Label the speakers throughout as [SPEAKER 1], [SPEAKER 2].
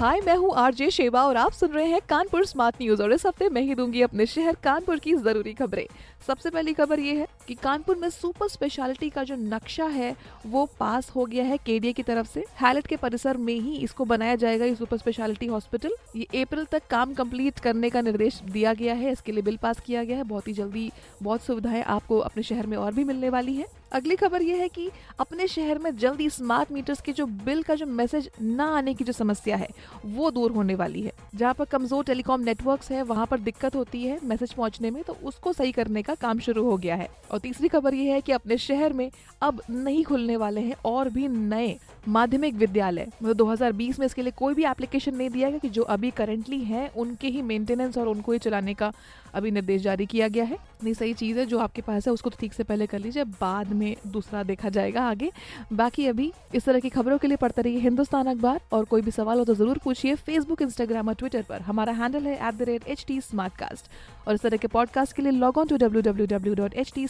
[SPEAKER 1] हाय मैं हूँ RJ Sheba और आप सुन रहे हैं कानपुर स्मार्ट न्यूज़ और इस हफ़्ते मैं ही दूँगी अपने शहर कानपुर की ज़रूरी खबरें। सबसे पहली खबर ये है कि कानपुर में सुपर स्पेशलिटी का जो नक्शा है, वो पास हो गया है केडीए की तरफ़ से। हैलेट के परिसर में ही इसको बनाया जाएगा, ये सुपर स्पेशलिटी हॉस्पिटल। ये अप्रैल तक काम कंप्लीट करने का निर्देश दिया गया है, इसके लिए बिल पास किया गया है। बहुत ही जल्दी बहुत सुविधाएँ आपको अपने शहर में और भी मिलने वाली है। अगली खबर यह है कि अपने शहर में जल्दी स्मार्ट मीटर्स के जो बिल का जो मैसेज ना आने की जो समस्या है, वो दूर होने वाली है। जहाँ पर कमज़ोर टेलीकॉम नेटवर्क्स है, वहाँ पर दिक्कत होती है मैसेज पहुँचने में तो उसको सही करने का काम शुरू हो गया है। और तीसरी खबर यह है कि अपने शहर में अब नहीं खुलने वाले हैं और भी नए माध्यमिक विद्यालय। मतलब 2020 में इसके लिए कोई भी एप्लीकेशन नहीं दिया गया कि जो अभी करेंटली हैं, उनके ही मेंटेनेंस और उनको ही चलाने का अभी निर्देश जारी किया गया है। नहीं सही चीज़ है जो आपके पास है, उसको तो ठीक से पहले कर लीजिए, बाद में दूसरा देखा जाएगा आगे। बाकी अभी इस तरह की खबरों के लिए पढ़ते रहिए हिंदुस्तान अखबार और कोई भी सवाल हो तो ज़रूर पूछिए फेसबुक इंस्टाग्राम और ट्विटर पर। हमारा हैंडल है at the rate H T और इस तरह के पॉडकास्ट के लिए log on to W W W dot H T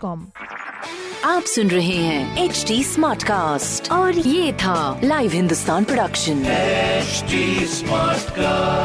[SPEAKER 1] com
[SPEAKER 2] आप सुन रहे हैं एच डी स्मार्ट कास्ट और ये था live Hindustan production
[SPEAKER 3] HD Smartcast.